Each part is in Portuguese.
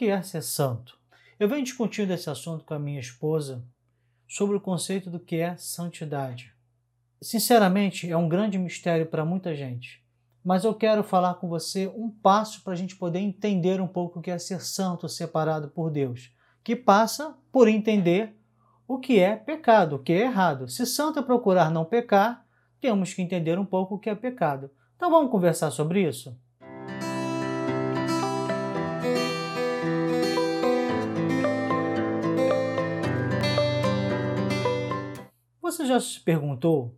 que é ser santo? Eu venho discutindo esse assunto com a minha esposa sobre o conceito do que é santidade. Sinceramente, é um grande mistério para muita gente, mas eu quero falar com você um passo para a gente poder entender um pouco o que é ser santo separado por Deus, que passa por entender o que é pecado, o que é errado. Se santo é procurar não pecar, temos que entender um pouco o que é pecado. Então vamos conversar sobre isso? Você já se perguntou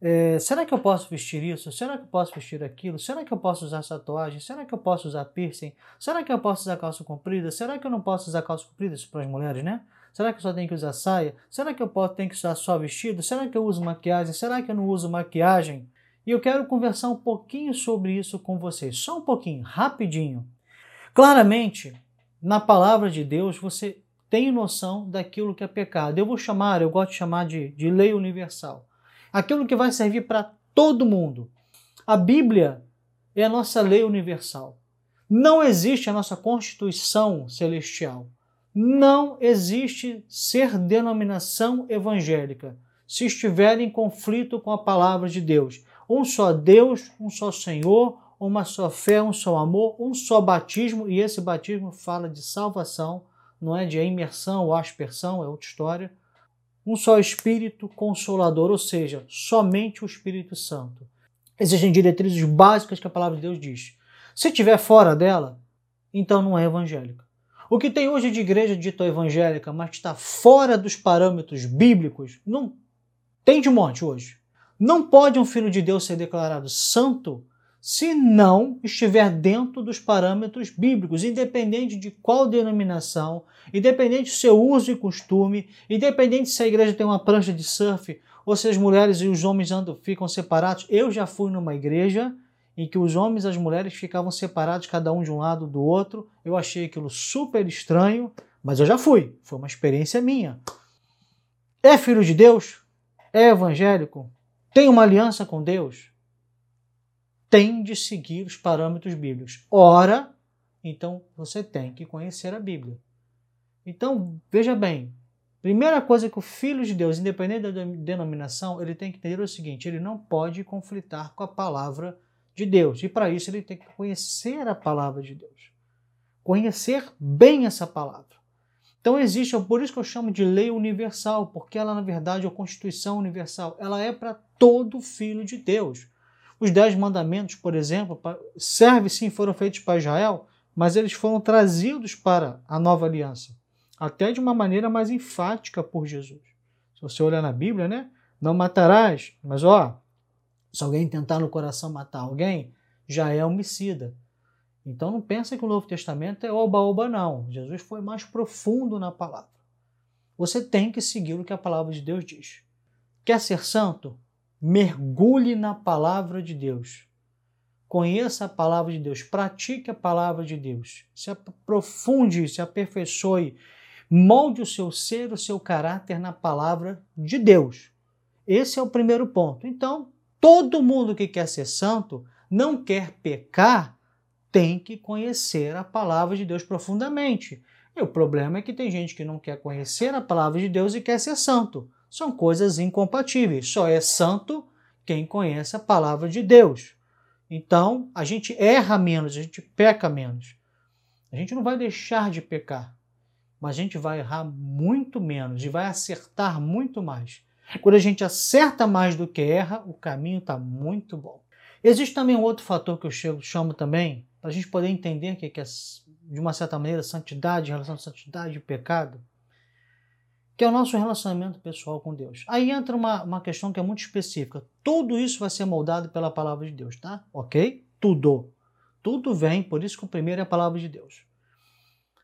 é, será que eu posso vestir isso? Será que eu posso vestir aquilo? Será que eu posso usar tatuagem? Será que eu posso usar piercing? Será que eu posso usar calça comprida? Será que eu não posso usar calça comprida? Isso para as mulheres, né? Será que eu só tenho que usar saia? Será que eu posso, tenho que usar só vestido? Será que eu uso maquiagem? Será que eu não uso maquiagem? E eu quero conversar um pouquinho sobre isso com vocês, só um pouquinho, rapidinho. Claramente, na palavra de Deus, você tem noção daquilo que é pecado. Eu vou chamar, eu gosto de chamar de, de lei universal aquilo que vai servir para todo mundo. A Bíblia é a nossa lei universal. Não existe a nossa Constituição celestial. Não existe ser denominação evangélica se estiver em conflito com a palavra de Deus. Um só Deus, um só Senhor, uma só fé, um só amor, um só batismo, e esse batismo fala de salvação, não é de imersão ou aspersão, é outra história um só Espírito Consolador, ou seja, somente o Espírito Santo. Existem diretrizes básicas que a palavra de Deus diz. Se estiver fora dela, então não é evangélica. O que tem hoje de igreja dita evangélica, mas que está fora dos parâmetros bíblicos, não tem de monte hoje. Não pode um filho de Deus ser declarado santo se não estiver dentro dos parâmetros bíblicos, independente de qual denominação, independente do seu uso e costume, independente se a igreja tem uma prancha de surf ou se as mulheres e os homens andam, ficam separados. Eu já fui numa igreja em que os homens e as mulheres ficavam separados, cada um de um lado do outro. Eu achei aquilo super estranho, mas eu já fui. Foi uma experiência minha. É filho de Deus? É evangélico? Tem uma aliança com Deus? Tem de seguir os parâmetros bíblicos. Ora, então você tem que conhecer a Bíblia. Então, veja bem, primeira coisa que o Filho de Deus, independente da denominação, ele tem que entender é o seguinte: ele não pode conflitar com a palavra de Deus. E para isso ele tem que conhecer a palavra de Deus. Conhecer bem essa palavra. Então existe, é por isso que eu chamo de lei universal, porque ela na verdade é a Constituição universal. Ela é para todo filho de Deus. Os Dez Mandamentos, por exemplo, serve sim, foram feitos para Israel, mas eles foram trazidos para a nova aliança, até de uma maneira mais enfática por Jesus. Se você olhar na Bíblia, né? Não matarás, mas ó, se alguém tentar no coração matar alguém, já é homicida. Então não pensa que o Novo Testamento é oba-oba, não. Jesus foi mais profundo na palavra. Você tem que seguir o que a palavra de Deus diz. Quer ser santo? Mergulhe na palavra de Deus. Conheça a palavra de Deus, pratique a palavra de Deus, se aprofunde, se aperfeiçoe, molde o seu ser, o seu caráter na palavra de Deus. Esse é o primeiro ponto. Então, todo mundo que quer ser santo, não quer pecar, tem que conhecer a palavra de Deus profundamente. E o problema é que tem gente que não quer conhecer a palavra de Deus e quer ser santo são coisas incompatíveis. Só é santo quem conhece a palavra de Deus. Então, a gente erra menos, a gente peca menos. A gente não vai deixar de pecar, mas a gente vai errar muito menos e vai acertar muito mais. Quando a gente acerta mais do que erra, o caminho está muito bom. Existe também um outro fator que eu chamo também, para a gente poder entender que é, de uma certa maneira, santidade, relação de santidade e pecado que é o nosso relacionamento pessoal com Deus. Aí entra uma, uma questão que é muito específica. Tudo isso vai ser moldado pela palavra de Deus, tá? Ok? Tudo. Tudo vem, por isso que o primeiro é a palavra de Deus.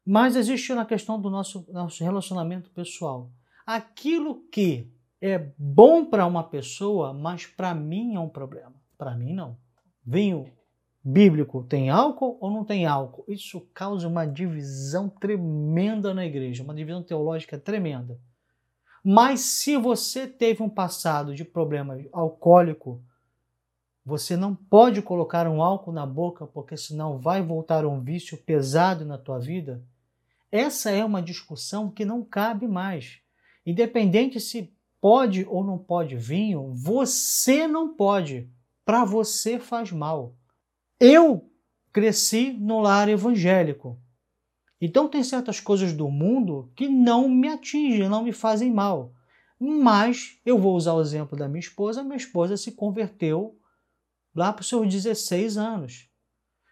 Mas existe a questão do nosso, nosso relacionamento pessoal. Aquilo que é bom para uma pessoa, mas para mim é um problema. Para mim, não. Vinho bíblico tem álcool ou não tem álcool? Isso causa uma divisão tremenda na igreja, uma divisão teológica tremenda. Mas se você teve um passado de problema alcoólico, você não pode colocar um álcool na boca, porque senão vai voltar um vício pesado na tua vida. Essa é uma discussão que não cabe mais. Independente se pode ou não pode vinho, você não pode. Para você faz mal. Eu cresci no lar evangélico. Então tem certas coisas do mundo que não me atingem, não me fazem mal. Mas eu vou usar o exemplo da minha esposa. Minha esposa se converteu lá para os seus 16 anos.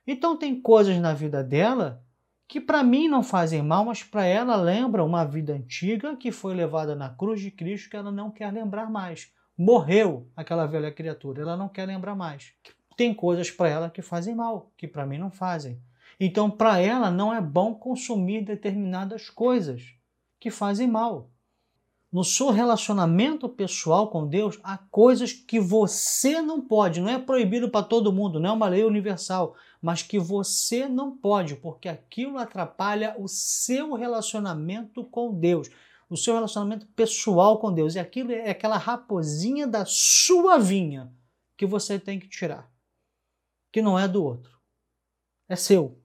Então tem coisas na vida dela que para mim não fazem mal, mas para ela lembra uma vida antiga que foi levada na cruz de Cristo que ela não quer lembrar mais. Morreu aquela velha criatura, ela não quer lembrar mais. Tem coisas para ela que fazem mal, que para mim não fazem. Então, para ela não é bom consumir determinadas coisas que fazem mal. No seu relacionamento pessoal com Deus, há coisas que você não pode, não é proibido para todo mundo, não é uma lei universal, mas que você não pode, porque aquilo atrapalha o seu relacionamento com Deus, o seu relacionamento pessoal com Deus. E aquilo é aquela raposinha da sua vinha que você tem que tirar, que não é do outro, é seu.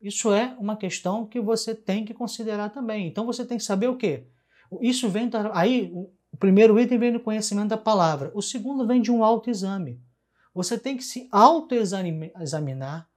Isso é uma questão que você tem que considerar também. Então você tem que saber o quê? Isso vem aí o primeiro item vem do conhecimento da palavra, o segundo vem de um autoexame. Você tem que se autoexaminar,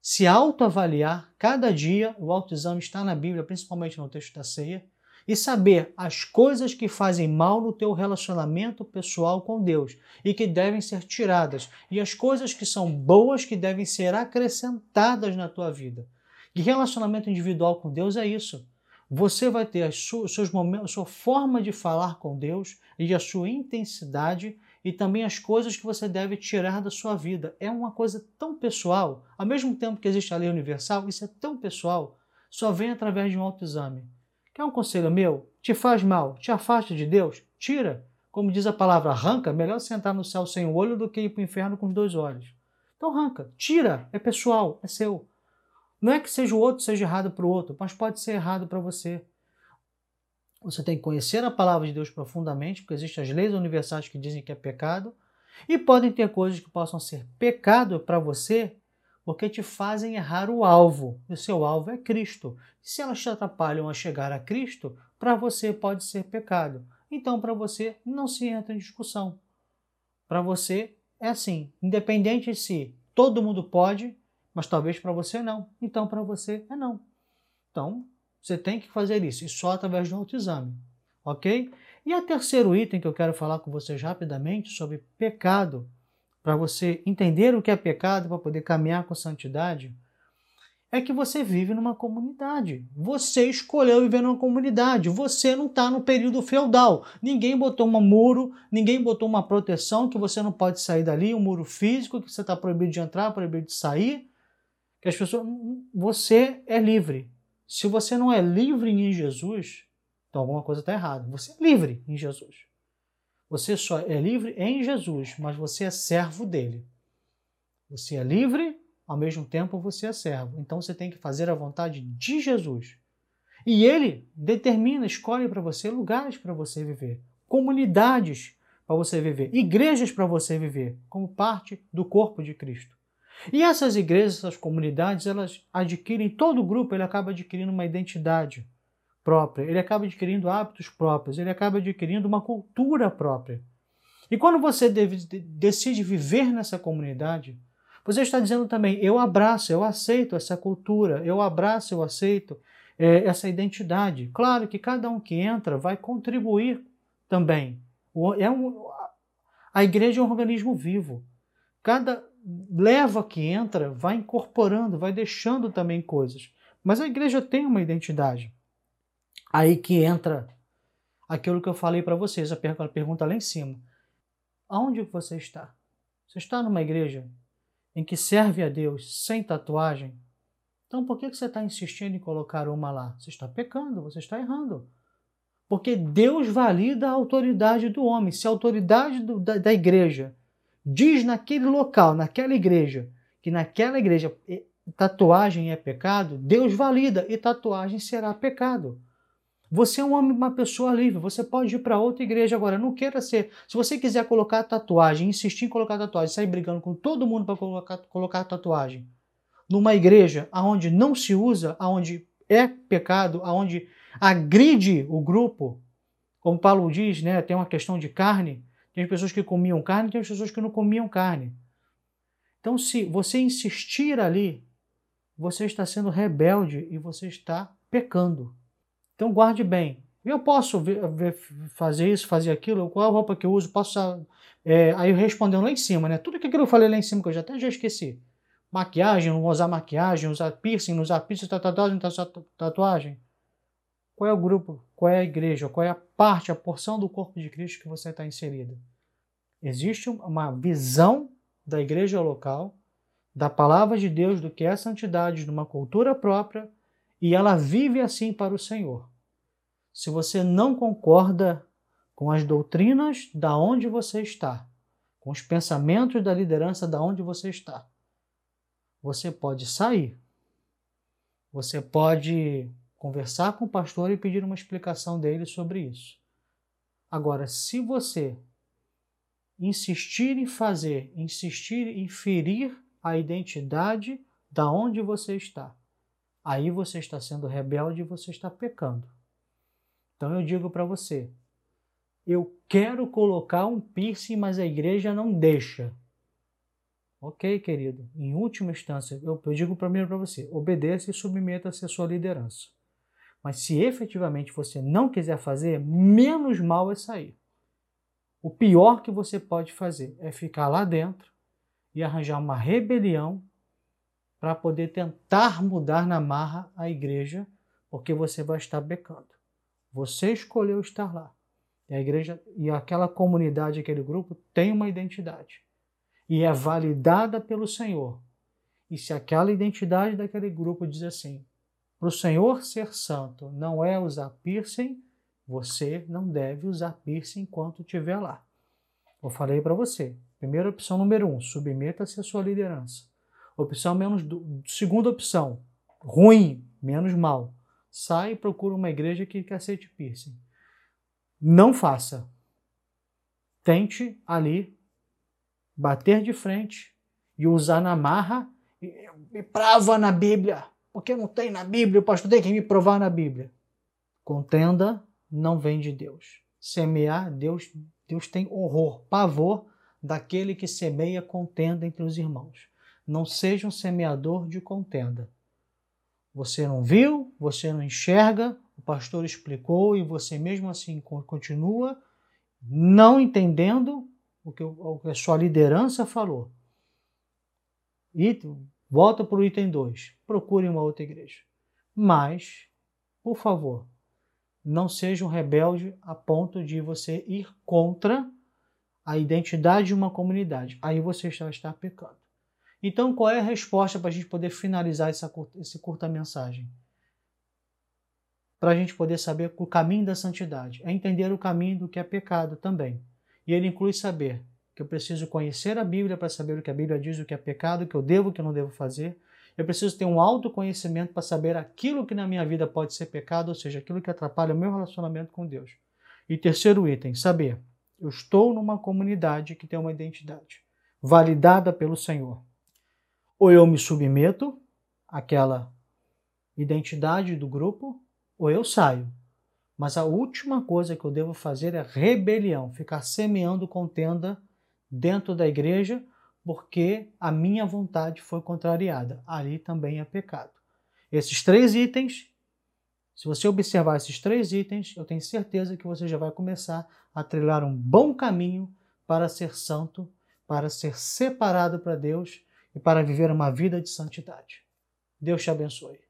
se autoavaliar. Cada dia o autoexame está na Bíblia, principalmente no texto da ceia, e saber as coisas que fazem mal no teu relacionamento pessoal com Deus e que devem ser tiradas, e as coisas que são boas que devem ser acrescentadas na tua vida. E relacionamento individual com Deus é isso você vai ter os seus momentos, a sua forma de falar com Deus e a sua intensidade e também as coisas que você deve tirar da sua vida. É uma coisa tão pessoal, ao mesmo tempo que existe a lei universal, isso é tão pessoal, só vem através de um autoexame. Quer um conselho meu? Te faz mal, te afasta de Deus? Tira. Como diz a palavra arranca, melhor sentar no céu sem o olho do que ir para o inferno com os dois olhos. Então arranca, tira, é pessoal, é seu. Não é que seja o outro seja errado para o outro, mas pode ser errado para você. Você tem que conhecer a palavra de Deus profundamente, porque existem as leis universais que dizem que é pecado, e podem ter coisas que possam ser pecado para você, porque te fazem errar o alvo. E o seu alvo é Cristo. Se elas te atrapalham a chegar a Cristo, para você pode ser pecado. Então, para você, não se entra em discussão. Para você, é assim: independente se todo mundo pode, mas talvez para você não. Então, para você é não. Então, você tem que fazer isso, e só através do autoexame. Ok? E o terceiro item que eu quero falar com vocês rapidamente sobre pecado, para você entender o que é pecado, para poder caminhar com santidade, é que você vive numa comunidade. Você escolheu viver numa comunidade. Você não está no período feudal. Ninguém botou um muro, ninguém botou uma proteção que você não pode sair dali, um muro físico que você está proibido de entrar, proibido de sair que as pessoas. Você é livre. Se você não é livre em Jesus, então alguma coisa está errada. Você é livre em Jesus. Você só é livre em Jesus, mas você é servo dele. Você é livre, ao mesmo tempo você é servo. Então você tem que fazer a vontade de Jesus. E ele determina, escolhe para você lugares para você viver, comunidades para você viver, igrejas para você viver, como parte do corpo de Cristo. E essas igrejas, essas comunidades, elas adquirem, todo grupo ele acaba adquirindo uma identidade própria, ele acaba adquirindo hábitos próprios, ele acaba adquirindo uma cultura própria. E quando você deve, decide viver nessa comunidade, você está dizendo também: eu abraço, eu aceito essa cultura, eu abraço, eu aceito é, essa identidade. Claro que cada um que entra vai contribuir também. É um, a igreja é um organismo vivo. Cada leva que entra vai incorporando, vai deixando também coisas. Mas a igreja tem uma identidade. Aí que entra aquilo que eu falei para vocês, a pergunta lá em cima. Aonde você está? Você está numa igreja em que serve a Deus sem tatuagem? Então por que você está insistindo em colocar uma lá? Você está pecando, você está errando. Porque Deus valida a autoridade do homem. Se a autoridade do, da, da igreja diz naquele local, naquela igreja, que naquela igreja tatuagem é pecado, Deus valida e tatuagem será pecado. Você é um homem, uma pessoa livre, você pode ir para outra igreja agora, não queira ser. Se você quiser colocar tatuagem, insistir em colocar tatuagem, sair brigando com todo mundo para colocar, colocar tatuagem, numa igreja onde não se usa, onde é pecado, aonde agride o grupo, como Paulo diz, né, tem uma questão de carne, tem pessoas que comiam carne, tem pessoas que não comiam carne. Então, se você insistir ali, você está sendo rebelde e você está pecando. Então, guarde bem. Eu posso ver, ver, fazer isso, fazer aquilo, qual a roupa que eu uso, posso. É, aí respondendo lá em cima, né? Tudo aquilo que eu falei lá em cima, que eu já até já esqueci. Maquiagem, não usar maquiagem, usar piercing, não usar piercing, tatuagem, tatuagem. Qual é o grupo, qual é a igreja, qual é a parte, a porção do corpo de Cristo que você está inserido? Existe uma visão da igreja local, da palavra de Deus, do que é santidade, de uma cultura própria, e ela vive assim para o Senhor. Se você não concorda com as doutrinas da onde você está, com os pensamentos da liderança da onde você está, você pode sair. Você pode conversar com o pastor e pedir uma explicação dele sobre isso. Agora, se você insistir em fazer, insistir em ferir a identidade da onde você está, aí você está sendo rebelde e você está pecando. Então eu digo para você, eu quero colocar um piercing, mas a igreja não deixa. Ok, querido. Em última instância, eu, eu digo primeiro para você, obedeça e submeta-se à sua liderança. Mas se efetivamente você não quiser fazer, menos mal é sair. O pior que você pode fazer é ficar lá dentro e arranjar uma rebelião para poder tentar mudar na marra a igreja, porque você vai estar becando. Você escolheu estar lá. E a igreja e aquela comunidade, aquele grupo tem uma identidade e é validada pelo Senhor. E se aquela identidade daquele grupo diz assim: para o Senhor ser santo não é usar piercing, você não deve usar piercing enquanto estiver lá. Eu falei para você. Primeira opção número um, submeta-se à sua liderança. Opção menos segunda opção, ruim, menos mal. Sai e procura uma igreja que, aceite piercing. Não faça. Tente ali bater de frente e usar na marra e, e prava na Bíblia. Porque não tem na Bíblia, o pastor tem que me provar na Bíblia. Contenda não vem de Deus. Semear, Deus, Deus tem horror, pavor daquele que semeia contenda entre os irmãos. Não seja um semeador de contenda. Você não viu, você não enxerga, o pastor explicou e você mesmo assim continua não entendendo o que, o que a sua liderança falou. E volta para o item 2. Procure uma outra igreja. Mas, por favor, não seja um rebelde a ponto de você ir contra a identidade de uma comunidade. Aí você já está pecando. Então, qual é a resposta para a gente poder finalizar essa, essa curta mensagem? Para a gente poder saber o caminho da santidade. É entender o caminho do que é pecado também. E ele inclui saber que eu preciso conhecer a Bíblia para saber o que a Bíblia diz, o que é pecado, o que eu devo, o que eu não devo fazer. Eu preciso ter um autoconhecimento para saber aquilo que na minha vida pode ser pecado, ou seja, aquilo que atrapalha o meu relacionamento com Deus. E terceiro item, saber eu estou numa comunidade que tem uma identidade validada pelo Senhor. Ou eu me submeto àquela identidade do grupo, ou eu saio. Mas a última coisa que eu devo fazer é rebelião, ficar semeando contenda dentro da igreja, porque a minha vontade foi contrariada. Ali também é pecado. Esses três itens se você observar esses três itens, eu tenho certeza que você já vai começar a trilhar um bom caminho para ser santo, para ser separado para Deus e para viver uma vida de santidade. Deus te abençoe.